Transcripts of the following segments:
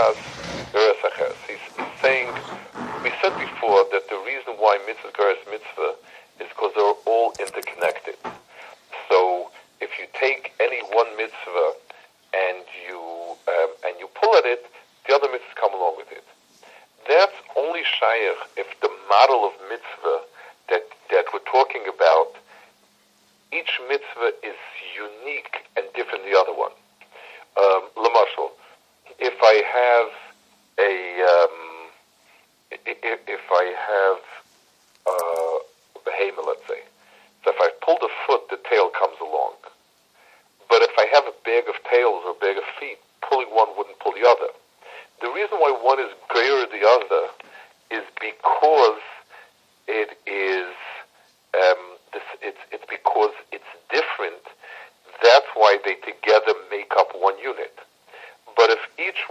Pinchas He's saying, we said before that the reason why mitzvah Geres mitzvah is because they're all interconnected. So if you take any one mitzvah and you um, and you pull at it, the other mitzvahs come along with it. That's only shaykh if the model of mitzvah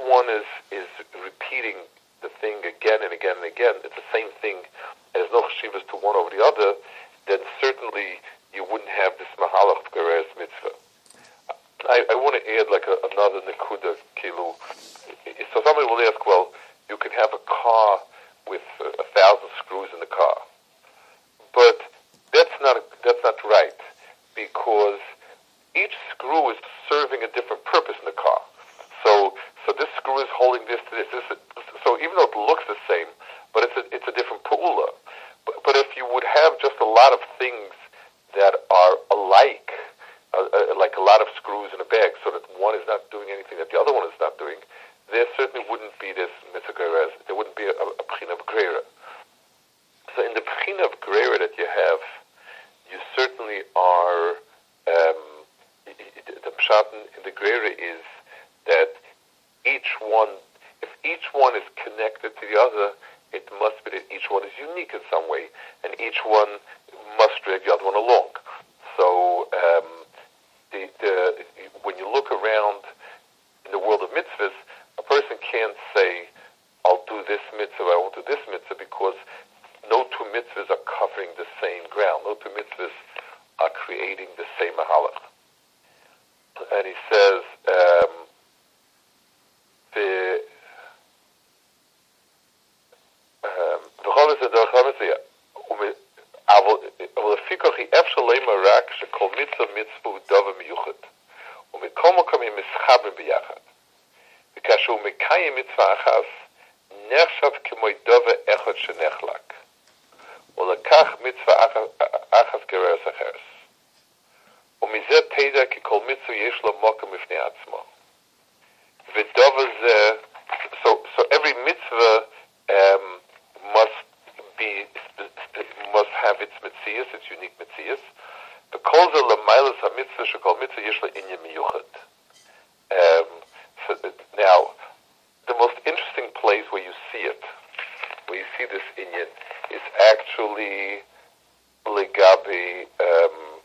one is is repeating the thing again and again and again, it's the same thing as no chashivas to one over the other, then certainly you wouldn't have this mahalach geres mitzvah. I, I want to add like a, another nekuda kilu. So somebody will ask, well, you can have a car with a, a thousand screws in the car, but that's not that's not right because each screw is serving a different purpose in the car. So so this screw is holding this to this. this so even though it looks the same, but it's a, it's a different pu'ula. But, but if you would have just a lot of things that are alike, uh, uh, like a lot of screws in a bag, so that one is not doing anything that the other one is not doing, there certainly wouldn't be this mitzvah There wouldn't be a, a, a of grera. So in the pchina of grera that you have, you certainly are. Um, the pshat in the grera is one if each one is connected to the other, it must be that each one is unique in some way, and each one must drag the other one along. So, um, the, the, ומכל מקום הם מסחבים ביחד. וכאשר הוא מקיים מצווה אחת, נחשב כמו דבר אחד שנחלק. ולקח מצווה אחת גרס אחרס. ומזה תדע כי כל מצווה יש לו מוקם בפני עצמו. ודבר זה, so, so every mitzvah um, must be must have its mitzias, its unique mitzias. The calls are lemailas hamitzvah shekol mitzvah yishla inyan miyuchad. Um, now, the most interesting place where you see it, where you see this inyan, is actually legabi um,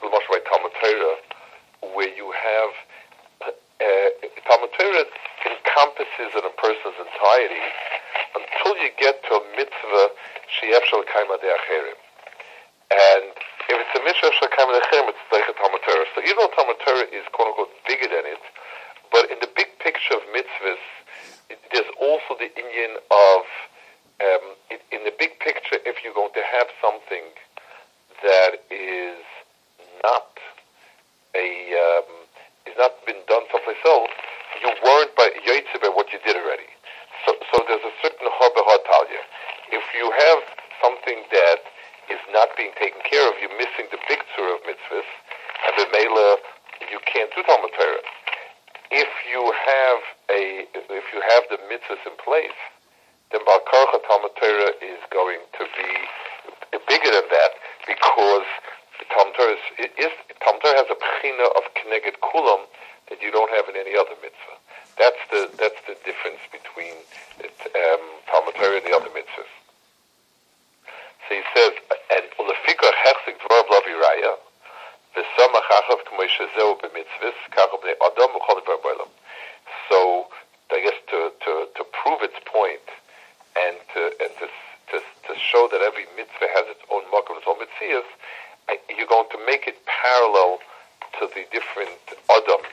Talmud Torah, where you have Talmud Torah encompasses in a person's entirety until you get to a mitzvah sheyef shel kaima de acherim. And if it's a mitzvah de acherim, it's like a Talmud Torah. So even though Talmud Torah is quote unquote bigger than it, but in the big picture of mitzvahs, it, there's also the inyan of um, it, in the big picture, if you're going to have something that is not a um, is not been done someplace else, you weren't by yaitze by what you did already. So, so there's a certain talia. If you have something that is not being taken care of, you're missing the picture of mitzvahs, and the mela you can't do Talmud Torah. If you have a if you have the mitzvahs in place, then Bar Balkarcha Talmud Torah is going to be bigger than that because Talmud Torah is, is Talmud Torah has a pchina of Kneged Kulam that you don't have in any other mitzvah. That's the that's the difference between it, um, Talmud Torah and the other mitzvahs. So he says, and ulefika hechzik dvar blavi raya, v'samach achav k'moy shezeu b'mitzvahs, kachav b'nei adam u'chol So, I guess to, to, to prove its point, and to and to to, to show that every mitzvah has its own makom, its own mitzvahs, you're going to make it parallel to the different adams,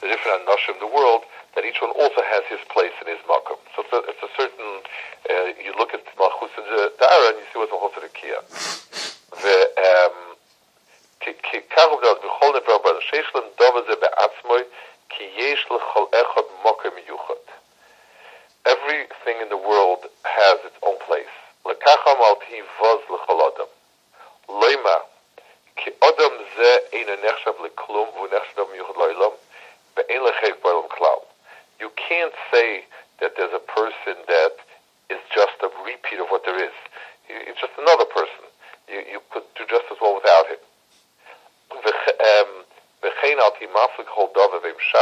the different anoshim in the world, that each one also has his place in his makom. So it's a, it's a certain. Uh, you look at malchus and dara, and you see what's malchus and kia. The um, כך עובדות בכל נברא בעולם, שיש להם דוב הזה בעצמו, כי יש לכל אחד מוקר מיוחד. Everything in the world has its own place. לקח אמרתי וז דבר ועם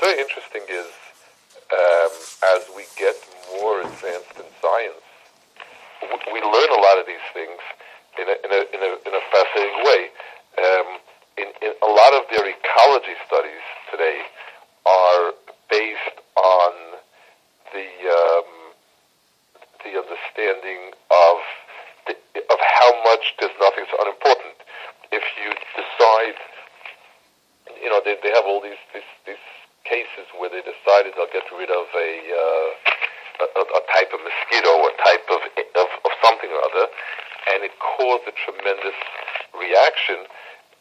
very interesting is um, as we get more advanced in science, we learn a lot of these things in a, in a, in a, in a fascinating way. Um, in, in a lot of their ecology studies today are based on the um, the understanding of the, of how much there's nothing so unimportant. If you decide, you know, they, have all these, these these cases where they decided they'll get rid of a uh, a, a type of mosquito or type of, of, of something or other, and it caused a tremendous reaction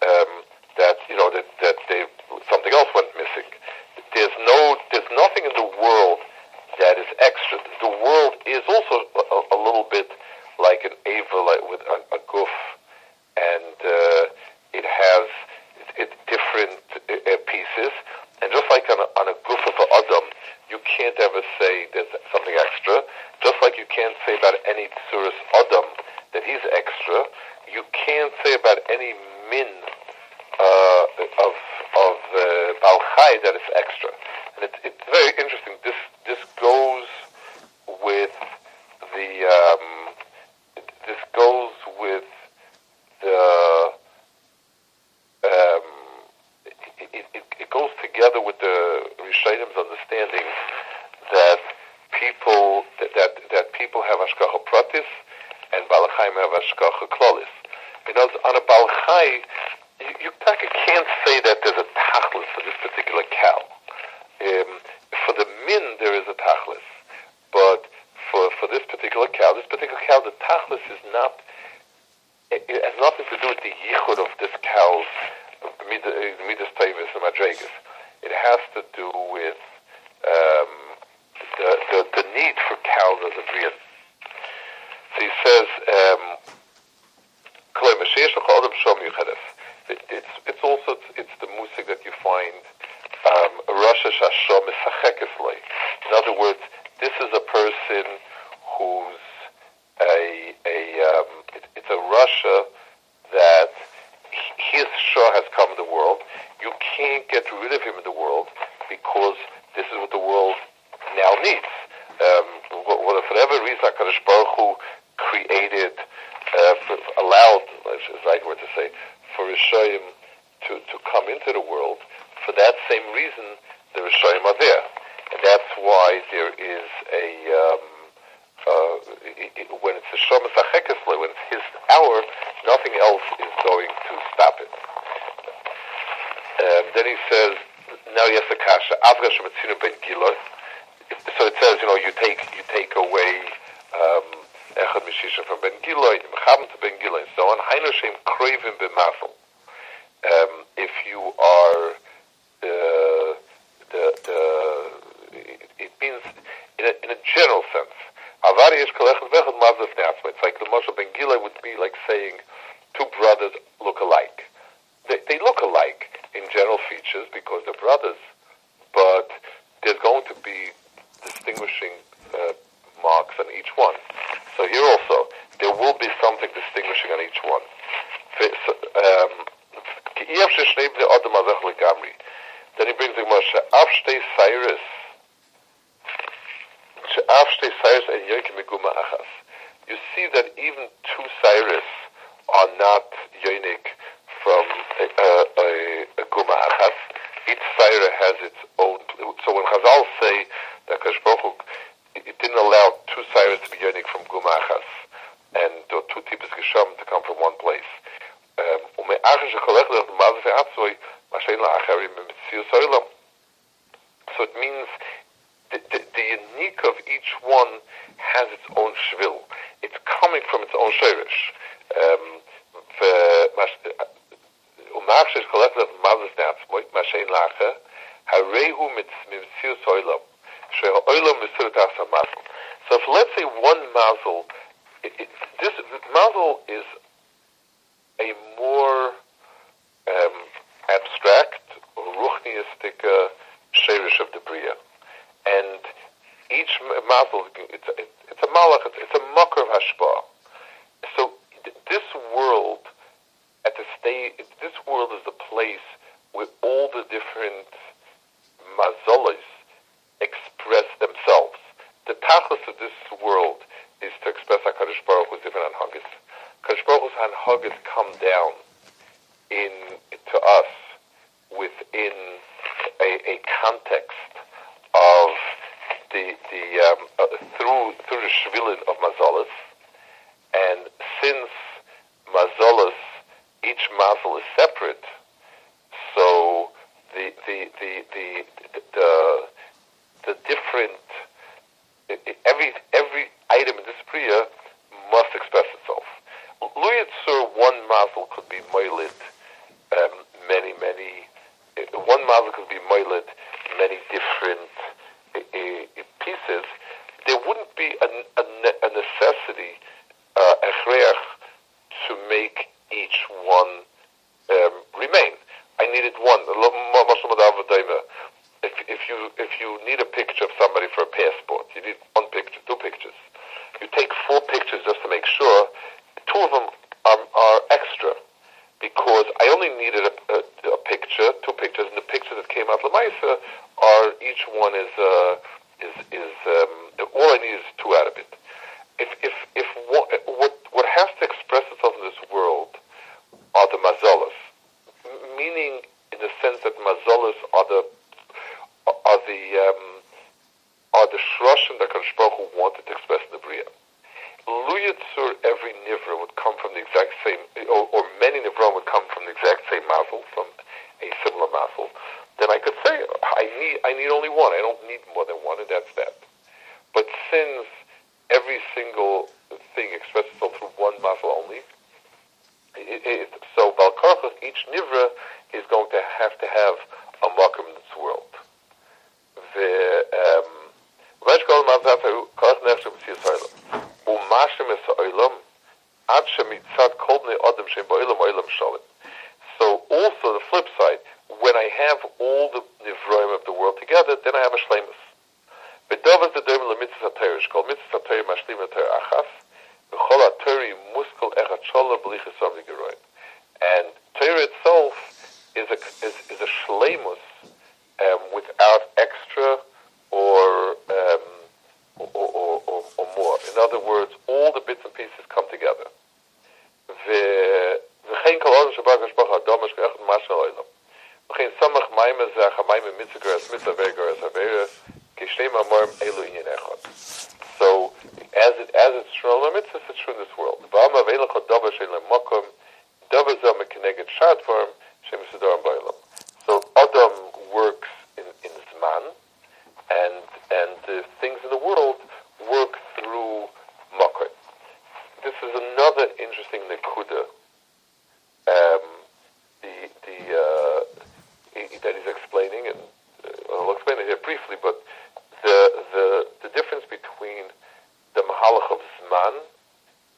um, that you know that that they something else went missing. There's no there's nothing in the world that is extra. The world is also a, a little bit like an ava, like with a, a goof, and uh, it has it, it different uh, pieces. And just like on a, on a goof of adam, you can't ever say there's something extra. Just like you can't say about any tsuris adam that he's extra, you can't say about any min uh, of of uh, Balchai that is extra. And it, it's very interesting. This this goes with the um, this goes with the um, it, it, it goes together with the Rishonim's understanding that people that that, people have ashkacha pratis and balachayim have ashkacha klolis. Know, on a balachai, you, you can't say that there's a tachlis for this particular cow. Um, for the min, there is a tachlis, but for for this particular cow, this particular cow, the tachlis is not. It, has nothing to do with the yichud of this cow's midas tavis and madregas. It has to do with need for Caldas and Rian. So he says, um, it's, it's also it's the music that you find um, in other words, this is a person who's a, a um, it, it's a rasha that his Shah has come to the world. You can't get rid of him in the world because this is what the world now needs. Um, whatever reason, Hakadosh Baruch Hu created, uh, allowed, the right word to say, for Rishayim to, to come into the world. For that same reason, the Rishayim are there. And that's why there is a, um, uh, when it's the Shomas HaChekesle, when it's his hour, nothing else is going to stop it. Um, then he says, now yes, the kasha, Shematzinu ben Gilor. So it says, you know, you take, you take away, um, Echad Mishisha from Ben Giloi, Mechabim to Ben Giloi, and so on. Heiner Shem Kravim B'Masel. Um, if you are, uh, the, the, it, means, in a, in a general sense, Avari Yesh Kalechad Vechad Mazef Neatzma. It's like the Moshe Ben Giloi would be like saying, two brothers look alike. They, they look alike in general features because they're brothers, but there's going to be distinguishing uh, marks on each one. So here also, there will be something distinguishing on each one. Um, then he brings the Moshe, Avshtei se'aros, Avshtei se'aros and Yoikim Achas. You see that even two se'aros are not Yonik from a Guma Achas. Each se'aros has its own. So when Chazal say that Kashbaruch it didn't allow two Sairas to be Yonik from Guma Achas, and or two Tipas Gesham to come from one place. Um, so it means the, the, the, unique of each one has its own shvil. It's coming from its own shirish. Um, ומאח שיש כל אחד מזס נעצמו, מה שאין לאחה, הרי הוא ממציאות אוילום, שהאוילום מסור את המזל. so if let's say one mazel, this mazel is a more um, abstract, ruchniistic uh, of the bria, and each mazel it's, it, it's a malach, it's, it's a makar of hashpah. So this world at the state, this world is the place where all the different mazolas express themselves. The tachlis of this world is to express HaKadosh Baruch Hu's different anhagas. HaKadosh Baruch Hu's anhagas come down in, to us within a, a context of the, the, um, uh, through, through the shvilin of mazolas. And since mazolas each mazel is separate, so the the the the the, the different every every item in this priya must express itself. Luyitzur, one mazel could be moilid um, many many one mazel could be moilid many different uh, uh, pieces. There wouldn't be a, a, a necessity uh, to make each one um, remain. I needed one. If, if you if you need a picture of somebody for a passport, you need one picture, two pictures. You take four pictures just to make sure. Two of them are, are extra because I only needed a, a, a picture, two pictures, and the picture that came out Lamaisa are each one is uh, is is um, all I need is two out of it. If if if what what what has to express itself in this world are the mazolas, meaning in the sense that mazolas are the are the um, are the shroshim that Kadosh Baruch Hu wanted to express in the bria. Luyitzur, every nivra would come from the exact same, or, or many nivra would come from the exact same mazel, from a similar mazel. Then I could say I need I need only one. I don't need more than one, and that's that. But since every single thing expresses itself through one mazel only, it, it, so Balkarchas, each Nivra is going to have to have a Makom in this world. The, um, so also the flip side, when I have all the Nivroim of the world together, then I have a Shlemus. The Torah, called Mashlim Achas, Muskel Echat. And Torah itself is a, is, is a shlemus um, without extra or, um, or, or, or, or more. In other words, all the bits and pieces Mitzvah, Chamayim and Mitzvah, Mitzvah,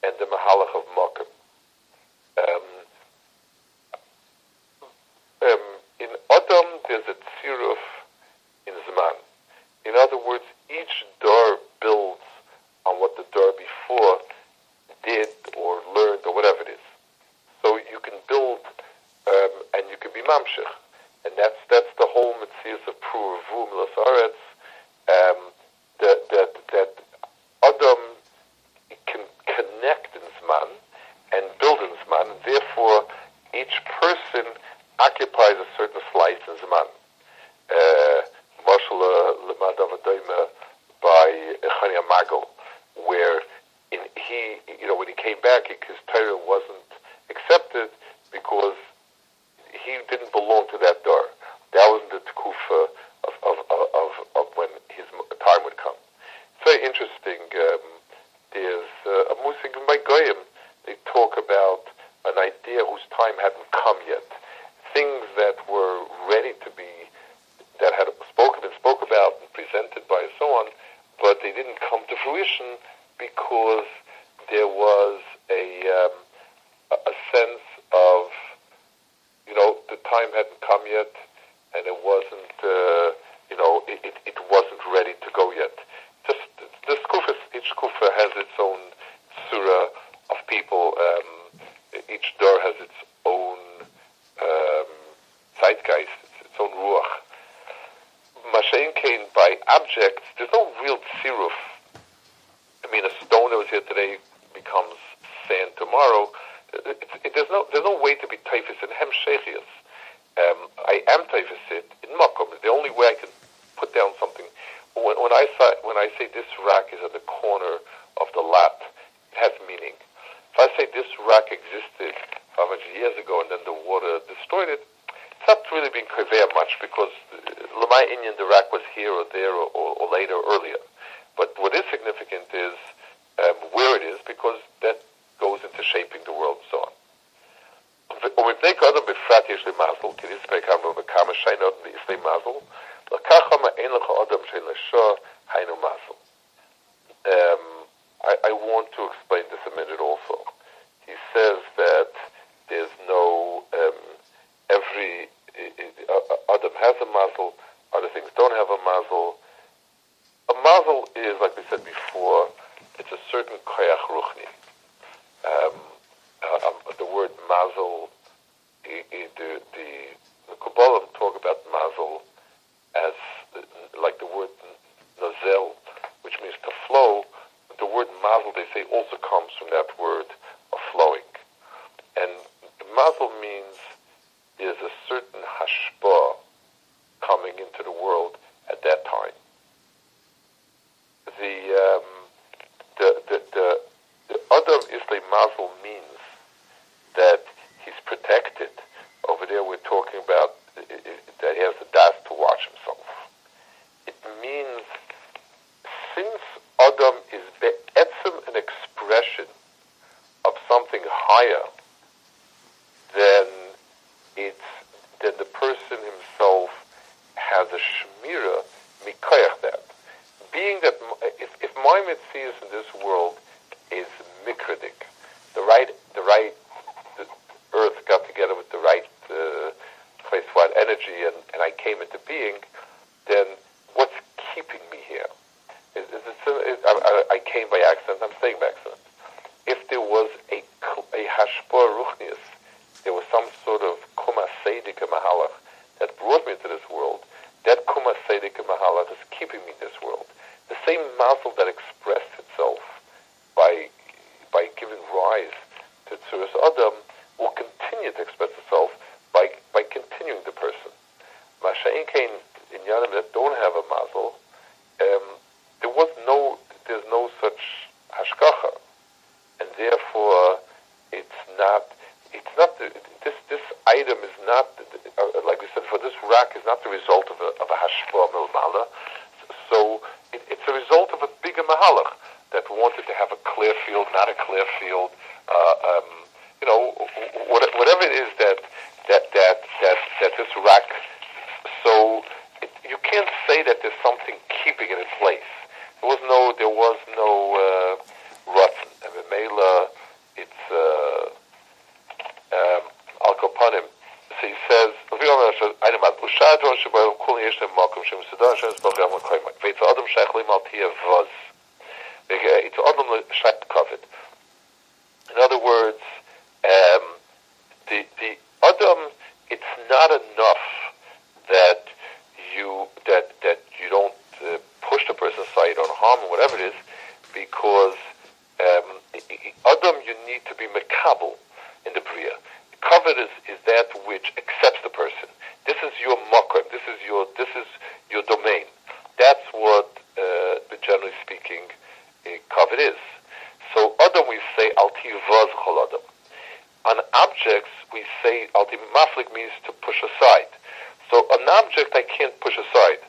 and the mahalach of Makar. Um, um, in Adam, there's a tziruf in Zman. In other words, each door builds on what the door before did or learned or whatever it is. So you can build um, and you can be mamshech. And that's that's the whole mitzvah of Pruvu Milas um, that, that, that Adam can connect in Zman and build in Zman. Therefore, each person occupies a certain slice in Zman. Uh, Marshal Lemad by Choni HaMe'agel, where in, he, you know, when he came back, his Torah wasn't accepted because he didn't belong to that door. That was the tekufa of, of, of, of, when his time would come. It's interesting. Um, there's uh, a musik by Goyim. They talk about an idea whose time hadn't come yet. Things that were ready to be, that had spoken and spoke about and presented by and so on, but they didn't come to fruition because there was a, um, a sense of, you know, the time hadn't come yet, and it wasn't, uh, you know, it, it, it, wasn't ready to go yet. Just the kufa, each kufa has its own surah of people. Um, each door has its own um, zeitgeist, its, its own ruach. Mashain came by objects. There's no real tziruf. I mean, a stone that was here today becomes sand tomorrow. It, it, there's no there's no way to be typhus in hem um, I am typhosid in makom. The only way I can put down something when, when I say when I say this rack a mazel, other things don't have a mazel. A mazel is, like we said before, it's a certain koyach ruchni. Um, uh, um, the word mazel, the, the, the Kabbalah talk about mazel as like the word nazel, which means to flow. The word mazel, they say, also comes from that word of flowing. And mazel means there's a certain hashpa coming into the world at that time. The um, the the the, the Adam Islay mazel means that he's protected. Over there, we're talking about that he has the das to watch himself. It means since Adam ties to Tzuras Adam will continue to express itself by, by continuing the person. Masha'in Kane, in Yanim that don't have a mazel, um, there was no, there's no such hashkacha, and therefore it's not, it's not the, this this item is not uh, like we said for this rack is not the result of a of a hashpah milmala, so it, it's a result of a bigger mahalach that wanted to have a clear field, not a clear field, In other words, um, the, the Adam, it's not enough that you, that, that you don't uh, push the person aside or harm or whatever it is, because um, Adam, you need to be mekabel in the Bria. Covet is, is that which accepts this is your mocker. This is your this is your domain. That's what uh, generally speaking a covet is. So Adam we say alti vaz chol Adam. On objects we say alti maflik means to push aside. So an object I can't push aside.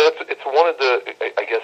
It's, it's one of the I guess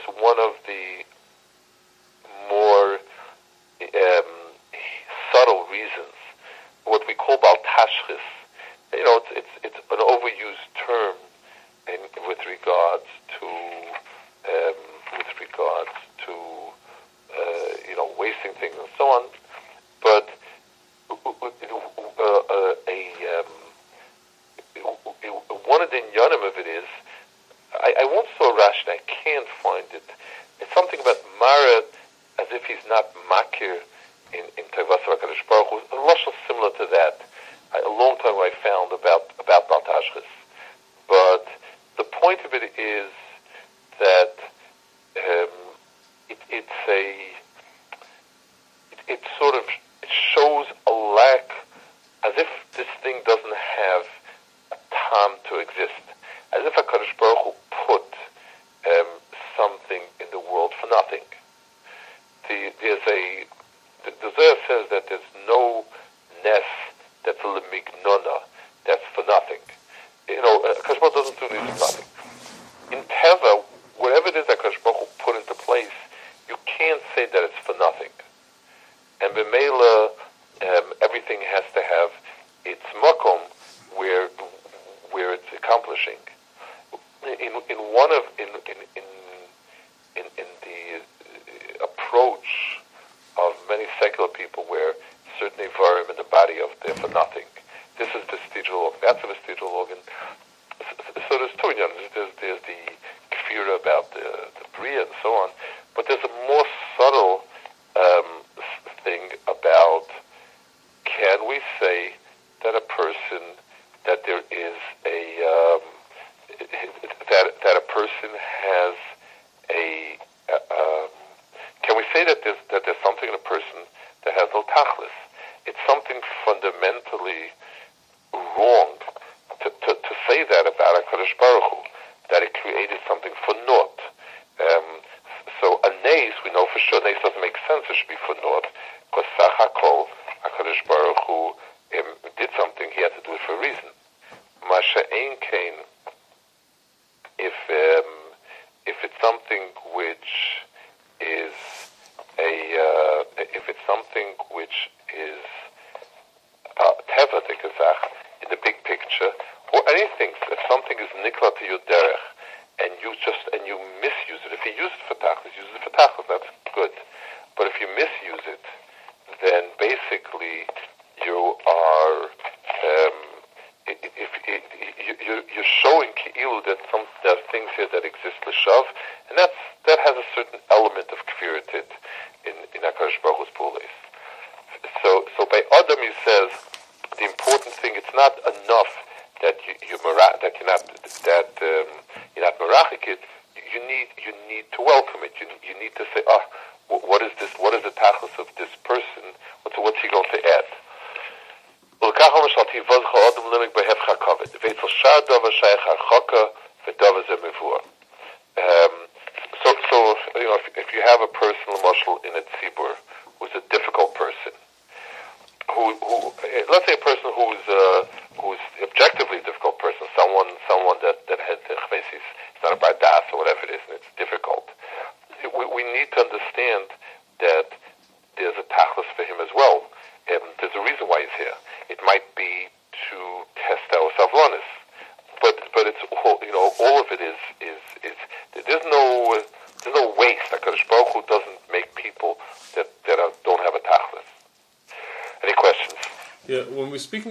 going. There's, there's the fear about the, the Bria and so on. Church Asha Dover Sheikh Archoka for Dover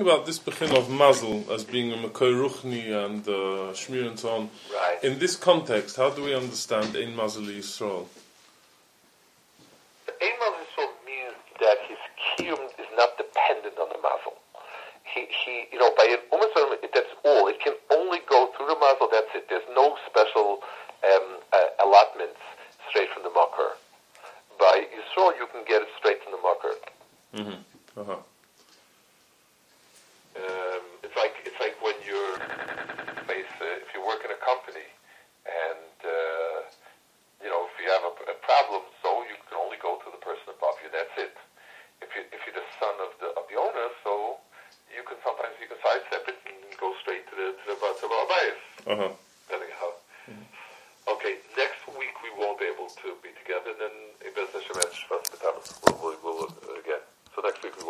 about this bechin of mazel as being a mekoy ruchni and uh, shmir and so on. Right. In this context, how do we understand ein mazel Yisrael? Ein mazel Yisrael means that his kiyum is not dependent on the mazel. He, he, you know, by an that's all. It can only go through the mazel. That's it. There's no special um, uh, allotments straight from the mucker. By Yisrael, you can get it straight from the mucker. Mm-hmm. Uh-huh. Uh-huh. Anyhow. Mm-hmm. Okay, next week we won't be able to be together, denn im Besten Semester